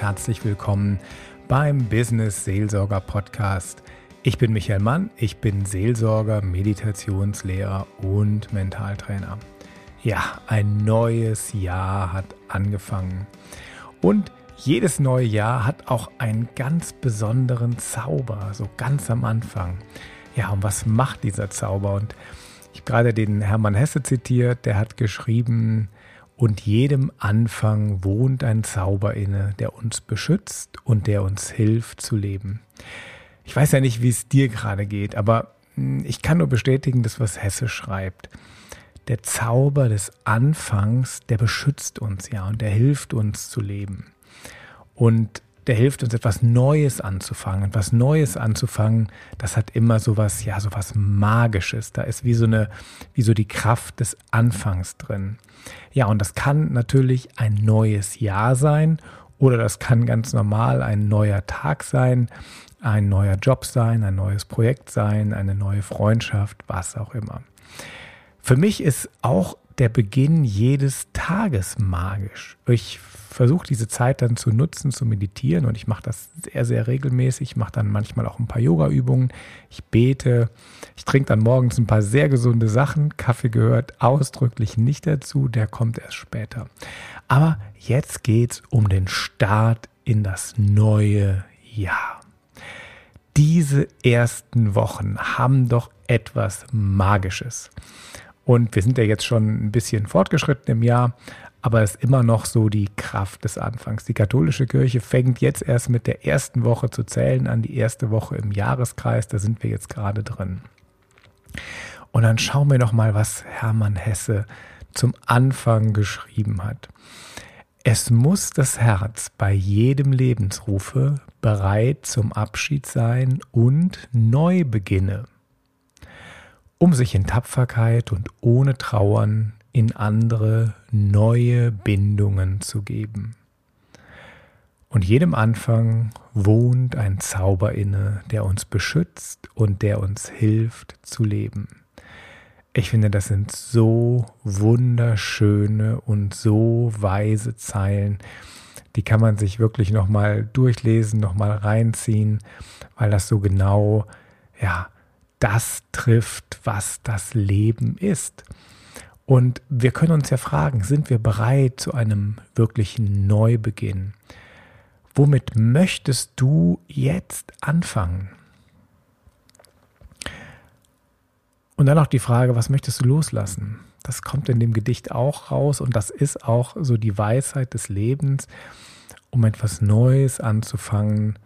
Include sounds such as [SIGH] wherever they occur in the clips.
Herzlich willkommen beim Business Seelsorger Podcast. Ich bin Michael Mann, ich bin Seelsorger, Meditationslehrer und Mentaltrainer. Ja, ein neues Jahr hat angefangen. Und jedes neue Jahr hat auch einen ganz besonderen Zauber, so ganz am Anfang. Ja, und was macht dieser Zauber? Und ich habe gerade den Hermann Hesse zitiert, der hat geschrieben, und jedem Anfang wohnt ein Zauber inne, der uns beschützt und der uns hilft zu leben. Ich weiß ja nicht, wie es dir gerade geht, aber hm, ich kann nur bestätigen, dass was Hesse schreibt. Der Zauber des Anfangs, der beschützt uns ja und der hilft uns zu leben. Und der hilft uns etwas Neues anzufangen. Etwas Neues anzufangen, das hat immer sowas, ja, sowas Magisches. Da ist wie so eine, wie so die Kraft des Anfangs drin. Ja, und das kann natürlich ein neues Jahr sein oder das kann ganz normal ein neuer Tag sein, ein neuer Job sein, ein neues Projekt sein, eine neue Freundschaft, was auch immer. Für mich ist auch der Beginn jedes Tages magisch. Ich versuche diese Zeit dann zu nutzen, zu meditieren und ich mache das sehr, sehr regelmäßig. Ich mache dann manchmal auch ein paar Yoga-Übungen. Ich bete. Ich trinke dann morgens ein paar sehr gesunde Sachen. Kaffee gehört ausdrücklich nicht dazu, der kommt erst später. Aber jetzt geht's um den Start in das neue Jahr. Diese ersten Wochen haben doch etwas Magisches. Und wir sind ja jetzt schon ein bisschen fortgeschritten im Jahr, aber es ist immer noch so die Kraft des Anfangs. Die katholische Kirche fängt jetzt erst mit der ersten Woche zu zählen an, die erste Woche im Jahreskreis, da sind wir jetzt gerade drin. Und dann schauen wir noch mal, was Hermann Hesse zum Anfang geschrieben hat. Es muss das Herz bei jedem Lebensrufe bereit zum Abschied sein und Neubeginne um sich in Tapferkeit und ohne Trauern in andere neue Bindungen zu geben. Und jedem Anfang wohnt ein Zauber inne, der uns beschützt und der uns hilft zu leben. Ich finde, das sind so wunderschöne und so weise Zeilen. Die kann man sich wirklich nochmal durchlesen, nochmal reinziehen, weil das so genau, ja, das trifft, was das Leben ist. Und wir können uns ja fragen, sind wir bereit zu einem wirklichen Neubeginn? Womit möchtest du jetzt anfangen? Und dann auch die Frage, was möchtest du loslassen? Das kommt in dem Gedicht auch raus und das ist auch so die Weisheit des Lebens, um etwas Neues anzufangen,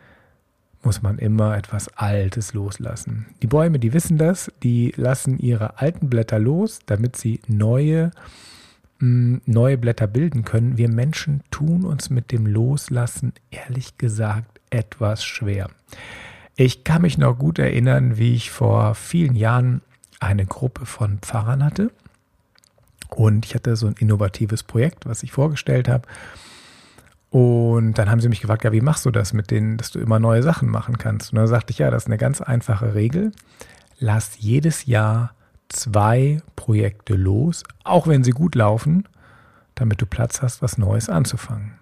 muss man immer etwas Altes loslassen. Die Bäume, die wissen das, die lassen ihre alten Blätter los, damit sie neue, mh, mm, neue Blätter bilden können. Wir Menschen tun uns mit dem Loslassen ehrlich gesagt etwas schwer. Ich kann mich noch gut erinnern, wie ich vor vielen Jahren eine Gruppe von Pfarrern hatte. Und ich hatte so ein innovatives Projekt, was ich vorgestellt habe. Und dann haben sie mich gefragt, ja, wie machst du das mit denen, dass du immer neue Sachen machen kannst? Und dann sagte ich, ja, das ist eine ganz einfache Regel. Lass jedes Jahr zwei Projekte los, auch wenn sie gut laufen, damit du Platz hast, was Neues anzufangen.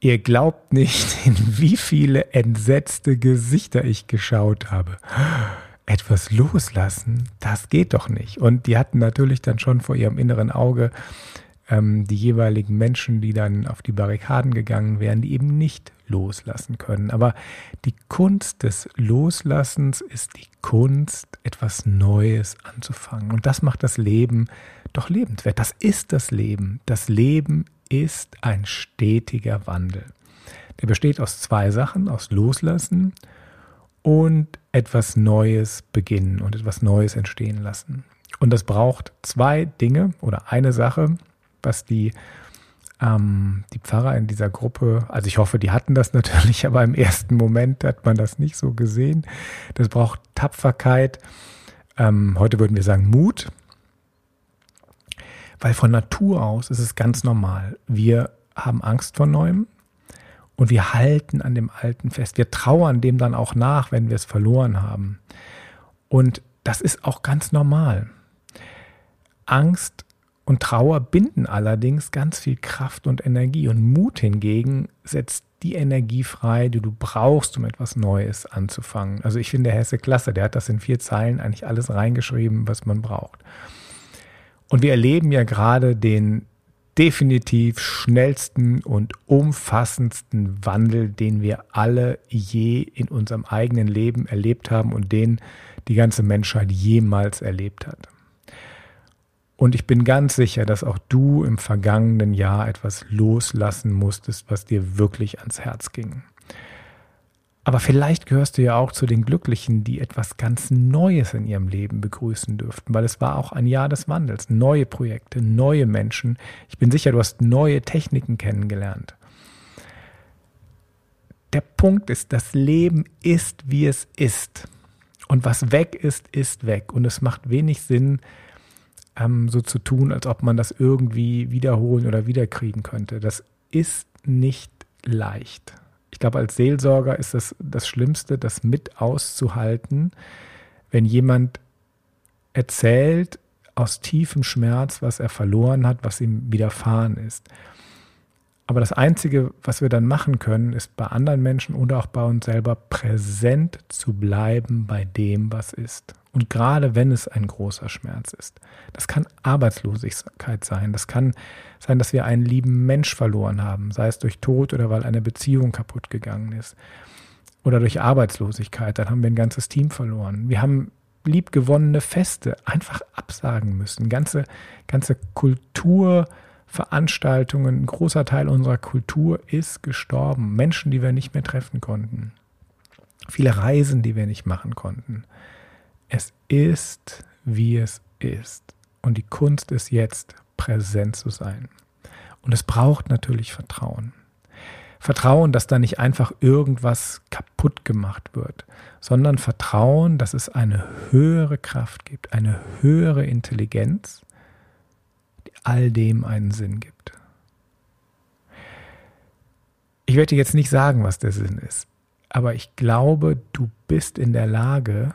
Ihr glaubt nicht, [LAUGHS] in wie viele entsetzte Gesichter ich geschaut habe. Etwas loslassen, das geht doch nicht. Und die hatten natürlich dann schon vor ihrem inneren Auge ähm, die jeweiligen Menschen, die dann auf die Barrikaden gegangen wären, die eben nicht loslassen können. Aber die Kunst des Loslassens ist die Kunst, etwas Neues anzufangen. Und das macht das Leben doch lebenswert. Das ist das Leben. Das Leben ist ein stetiger Wandel. Der besteht aus zwei Sachen, aus Loslassen und etwas Neues beginnen und etwas Neues entstehen lassen. Und das braucht zwei Dinge oder eine Sache, was die, ähm, die Pfarrer in dieser Gruppe, also ich hoffe, die hatten das [LAUGHS] natürlich, aber im ersten Moment hat man das nicht so gesehen. Das braucht Tapferkeit. Ähm, heute würden wir sagen Mut. Weil von Natur aus ist es ganz normal. Wir haben Angst vor Neuem und wir halten an dem Alten fest. Wir trauern dem dann auch nach, wenn wir es verloren haben. Und das ist auch ganz normal. Angst und Trauer binden allerdings ganz viel Kraft und Energie. Und Mut hingegen setzt die Energie frei, die du brauchst, um etwas Neues anzufangen. Also ich finde Hesse klasse. Der hat das in vier Zeilen eigentlich alles reingeschrieben, was man braucht. Und wir erleben ja gerade den definitiv schnellsten und umfassendsten Wandel, den wir alle je in unserem eigenen Leben erlebt haben und den die ganze Menschheit jemals erlebt hat. Und ich bin ganz sicher, dass auch du im vergangenen Jahr etwas loslassen musstest, was dir wirklich ans Herz ging. Aber vielleicht gehörst du ja auch zu den Glücklichen, die etwas ganz Neues in ihrem Leben begrüßen dürften, weil es war auch ein Jahr des Wandels, neue Projekte, neue Menschen. Ich bin sicher, du hast neue Techniken kennengelernt. Der Punkt ist, das Leben ist, wie es ist. Und was weg ist, ist weg. Und es macht wenig Sinn, ähm, so zu tun, als ob man das irgendwie wiederholen oder wiederkriegen könnte. Das ist nicht leicht. Ich glaube, als Seelsorger ist das das Schlimmste, das mit auszuhalten, wenn jemand erzählt aus tiefem Schmerz, was er verloren hat, was ihm widerfahren ist. Aber das Einzige, was wir dann machen können, ist bei anderen Menschen oder auch bei uns selber präsent zu bleiben bei dem, was ist. Und gerade wenn es ein großer Schmerz ist. Das kann Arbeitslosigkeit sein. Das kann sein, dass wir einen lieben Mensch verloren haben, sei es durch Tod oder weil eine Beziehung kaputt gegangen ist. Oder durch Arbeitslosigkeit, dann haben wir ein ganzes Team verloren. Wir haben liebgewonnene Feste einfach absagen müssen. Ganze, ganze Kultur, Veranstaltungen, ein großer Teil unserer Kultur ist gestorben. Menschen, die wir nicht mehr treffen konnten. Viele Reisen, die wir nicht machen konnten. Es ist, wie es ist. Und die Kunst ist jetzt, präsent zu sein. Und es braucht natürlich Vertrauen. Vertrauen, dass da nicht einfach irgendwas kaputt gemacht wird, sondern Vertrauen, dass es eine höhere Kraft gibt, eine höhere Intelligenz, all dem einen Sinn gibt. Ich werde dir jetzt nicht sagen, was der Sinn ist, aber ich glaube, du bist in der Lage,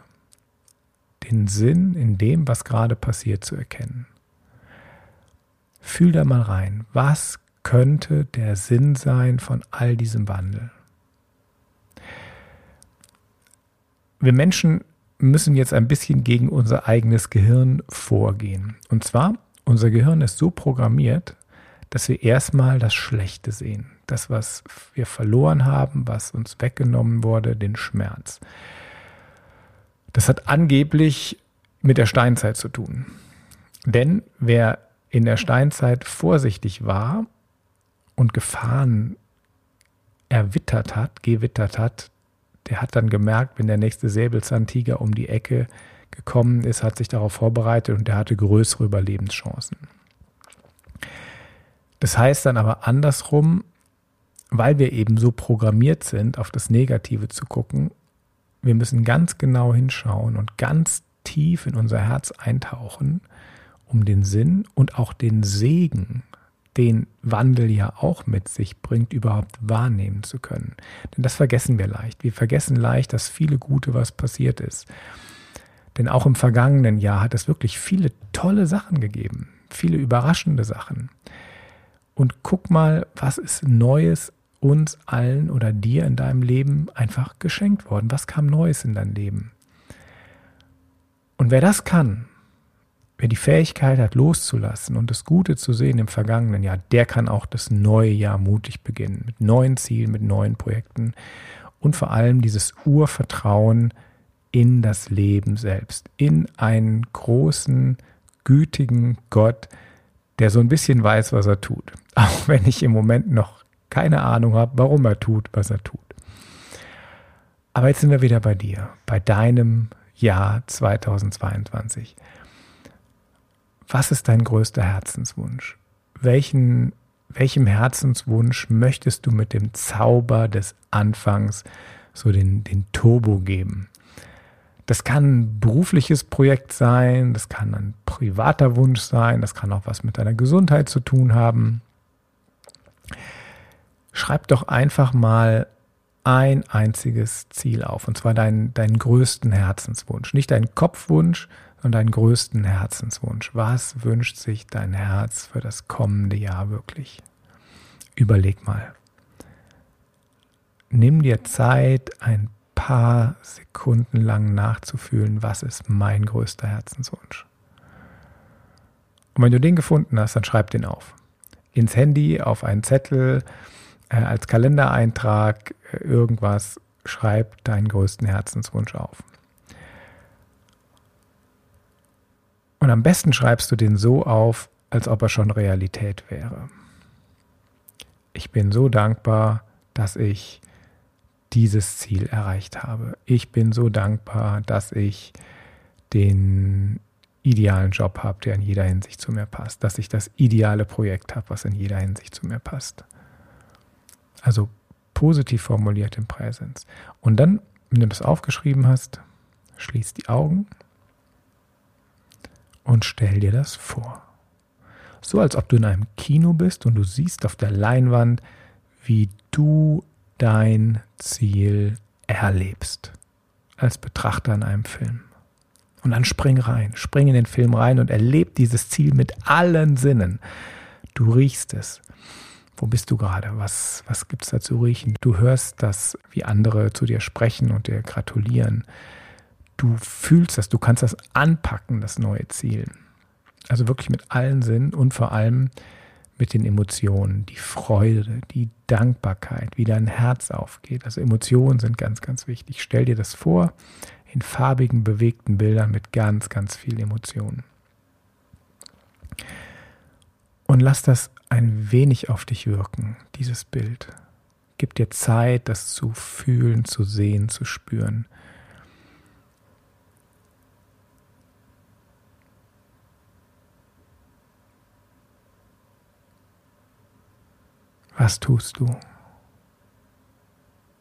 den Sinn in dem, was gerade passiert, zu erkennen. Fühl da mal rein, was könnte der Sinn sein von all diesem Wandel? Wir Menschen müssen jetzt ein bisschen gegen unser eigenes Gehirn vorgehen. Und zwar unser Gehirn ist so programmiert, dass wir erstmal das Schlechte sehen. Das, was wir verloren haben, was uns weggenommen wurde, den Schmerz. Das hat angeblich mit der Steinzeit zu tun. Denn wer in der Steinzeit vorsichtig war und Gefahren erwittert hat, gewittert hat, der hat dann gemerkt, wenn der nächste Säbelzahntiger um die Ecke gekommen ist, hat sich darauf vorbereitet und der hatte größere Überlebenschancen. Das heißt dann aber andersrum, weil wir eben so programmiert sind, auf das Negative zu gucken, wir müssen ganz genau hinschauen und ganz tief in unser Herz eintauchen, um den Sinn und auch den Segen, den Wandel ja auch mit sich bringt, überhaupt wahrnehmen zu können. Denn das vergessen wir leicht. Wir vergessen leicht, dass viele Gute, was passiert ist. Denn auch im vergangenen Jahr hat es wirklich viele tolle Sachen gegeben, viele überraschende Sachen. Und guck mal, was ist Neues uns allen oder dir in deinem Leben einfach geschenkt worden? Was kam Neues in dein Leben? Und wer das kann, wer die Fähigkeit hat, loszulassen und das Gute zu sehen im vergangenen Jahr, der kann auch das neue Jahr mutig beginnen, mit neuen Zielen, mit neuen Projekten und vor allem dieses Urvertrauen, in das Leben selbst, in einen großen, gütigen Gott, der so ein bisschen weiß, was er tut. [LAUGHS] Auch wenn ich im Moment noch keine Ahnung habe, warum er tut, was er tut. Aber jetzt sind wir wieder bei dir, bei deinem Jahr 2022. Was ist dein größter Herzenswunsch? Welchen, welchem Herzenswunsch möchtest du mit dem Zauber des Anfangs so den, den Turbo geben? Das kann ein berufliches Projekt sein, das kann ein privater Wunsch sein, das kann auch was mit deiner Gesundheit zu tun haben. Schreib doch einfach mal ein einziges Ziel auf, und zwar deinen, deinen größten Herzenswunsch. Nicht deinen Kopfwunsch, und deinen größten Herzenswunsch. Was wünscht sich dein Herz für das kommende Jahr wirklich? Überleg mal. Nimm dir Zeit, ein paar Sekunden lang nachzufühlen, was ist mein größter Herzenswunsch. Und wenn du den gefunden hast, dann schreib den auf. Ins Handy, auf einen Zettel, äh, als Kalendereintrag, äh, irgendwas, schreib deinen größten Herzenswunsch auf. Und am besten schreibst du den so auf, als ob er schon Realität wäre. Ich bin so dankbar, dass ich dieses Ziel erreicht habe. Ich bin so dankbar, dass ich den idealen Job habe, der in jeder Hinsicht zu mir passt, dass ich das ideale Projekt habe, was in jeder Hinsicht zu mir passt. Also positiv formuliert im Präsens. Und dann, wenn du das aufgeschrieben hast, schließ die Augen und stell dir das vor. So als ob du in einem Kino bist und du siehst auf der Leinwand, wie du dein Ziel erlebst. Als Betrachter in einem Film. Und dann spring rein, spring in den Film rein und erleb dieses Ziel mit allen Sinnen. Du riechst es. Wo bist du gerade? Was, was gibt es da zu riechen? Du hörst das, wie andere zu dir sprechen und dir gratulieren du fühlst das, du kannst das anpacken, das neue Ziel. Also wirklich mit allen Sinnen und vor allem mit den Emotionen, die Freude, die Dankbarkeit, wie dein Herz aufgeht. Also Emotionen sind ganz, ganz wichtig. Stell dir das vor in farbigen, bewegten Bildern mit ganz, ganz viel Emotionen. Und lass das ein wenig auf dich wirken, dieses Bild. Gib dir Zeit, das zu fühlen, zu sehen, zu spüren. Was tust du?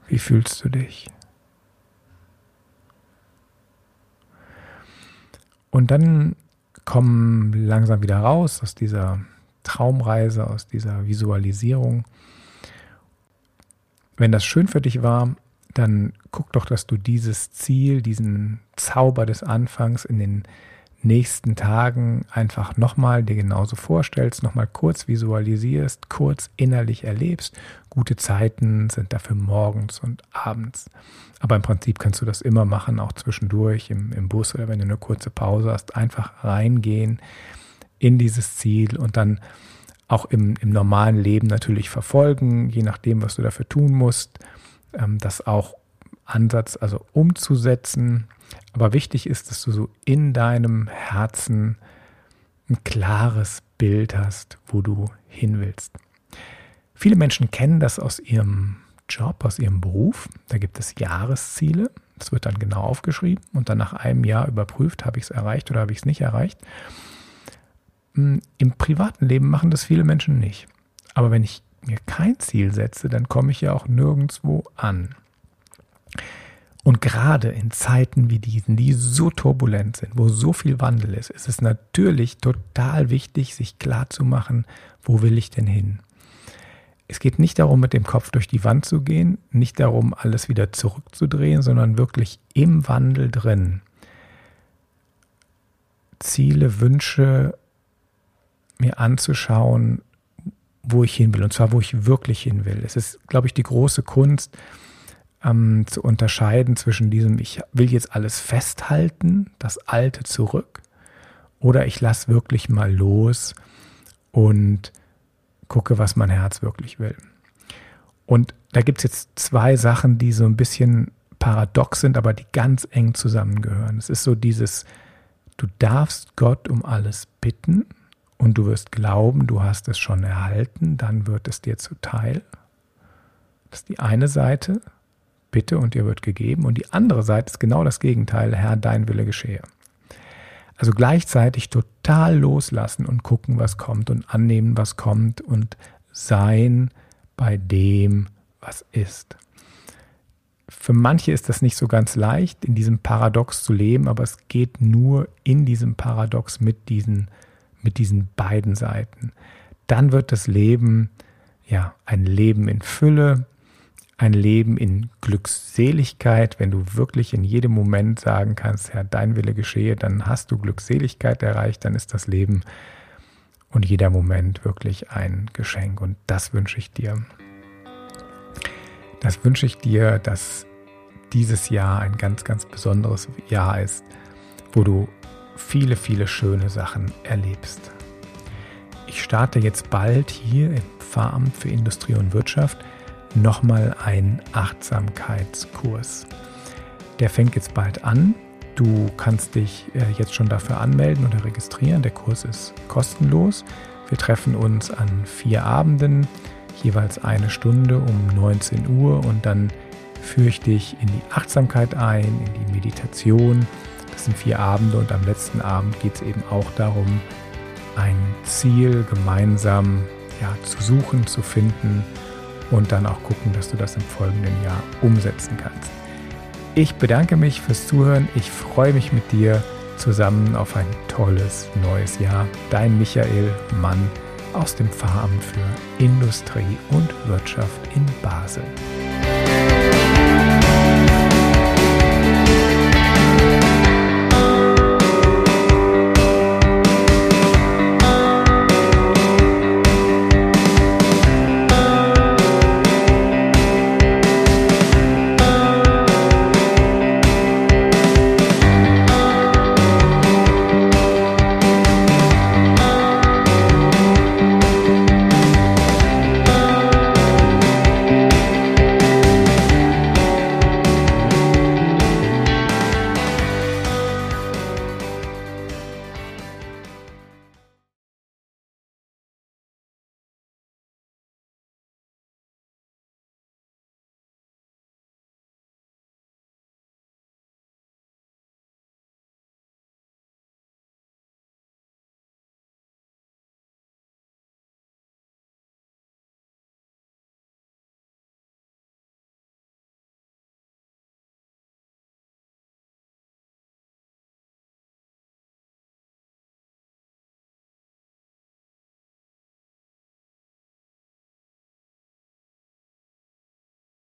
Wie fühlst du dich? Und dann komm langsam wieder raus aus dieser Traumreise, aus dieser Visualisierung. Wenn das schön für dich war, dann guck doch, dass du dieses Ziel, diesen Zauber des Anfangs in den nächsten Tagen einfach nochmal dir genauso vorstellst, nochmal kurz visualisierst, kurz innerlich erlebst. Gute Zeiten sind dafür morgens und abends. Aber im Prinzip kannst du das immer machen, auch zwischendurch im, im Bus oder wenn du eine kurze Pause hast, einfach reingehen in dieses Ziel und dann auch im, im normalen Leben natürlich verfolgen, je nachdem, was du dafür tun musst, ähm, das auch Ansatz, also umzusetzen aber wichtig ist, dass du so in deinem Herzen ein klares Bild hast, wo du hin willst. Viele Menschen kennen das aus ihrem Job, aus ihrem Beruf. Da gibt es Jahresziele. Das wird dann genau aufgeschrieben und dann nach einem Jahr überprüft, habe ich es erreicht oder habe ich es nicht erreicht. Hm, Im privaten Leben machen das viele Menschen nicht. Aber wenn ich mir kein Ziel setze, dann komme ich ja auch nirgendwo an. Und gerade in Zeiten wie diesen, die so turbulent sind, wo so viel Wandel ist, ist es natürlich total wichtig, sich klarzumachen, wo will ich denn hin? Es geht nicht darum, mit dem Kopf durch die Wand zu gehen, nicht darum, alles wieder zurückzudrehen, sondern wirklich im Wandel drin. Ziele, Wünsche mir anzuschauen, wo ich hin will, und zwar wo ich wirklich hin will. Es ist, glaube ich, die große Kunst, ähm, zu unterscheiden zwischen diesem, ich will jetzt alles festhalten, das Alte zurück, oder ich lasse wirklich mal los und gucke, was mein Herz wirklich will. Und da gibt es jetzt zwei Sachen, die so ein bisschen paradox sind, aber die ganz eng zusammengehören. Es ist so dieses, du darfst Gott um alles bitten und du wirst glauben, du hast es schon erhalten, dann wird es dir zuteil. Das ist die eine Seite bitte und dir wird gegeben. Und die andere Seite ist genau das Gegenteil, Herr, dein Wille geschehe. Also gleichzeitig total loslassen und gucken, was kommt und annehmen, was kommt und sein bei dem, was ist. Für manche ist das nicht so ganz leicht, in diesem Paradox zu leben, aber es geht nur in diesem Paradox mit diesen, mit diesen beiden Seiten. Dann wird das Leben ja ein Leben in Fülle, ein Leben in Glückseligkeit. Wenn du wirklich in jedem Moment sagen kannst, Herr, dein Wille geschehe, dann hast du Glückseligkeit erreicht, dann ist das Leben und jeder Moment wirklich ein Geschenk. Und das wünsche ich dir. Das wünsche ich dir, dass dieses Jahr ein ganz, ganz besonderes Jahr ist, wo du viele, viele schöne Sachen erlebst. Ich starte jetzt bald hier im Pfarramt für Industrie und Wirtschaft nochmal einen Achtsamkeitskurs. Der fängt jetzt bald an. Du kannst dich äh, jetzt schon dafür anmelden oder registrieren. Der Kurs ist kostenlos. Wir treffen uns an vier Abenden, jeweils eine Stunde um 19 Uhr und dann führe ich dich in die Achtsamkeit ein, in die Meditation. Das sind vier Abende und am letzten Abend geht es eben auch darum, ein Ziel gemeinsam ja, zu suchen, zu finden und dann auch gucken, dass du das im folgenden Jahr umsetzen kannst. Ich bedanke mich fürs Zuhören. Ich freue mich mit dir zusammen auf ein tolles neues Jahr. Dein Michael Mann aus dem Pfarramt für Industrie und Wirtschaft in Basel.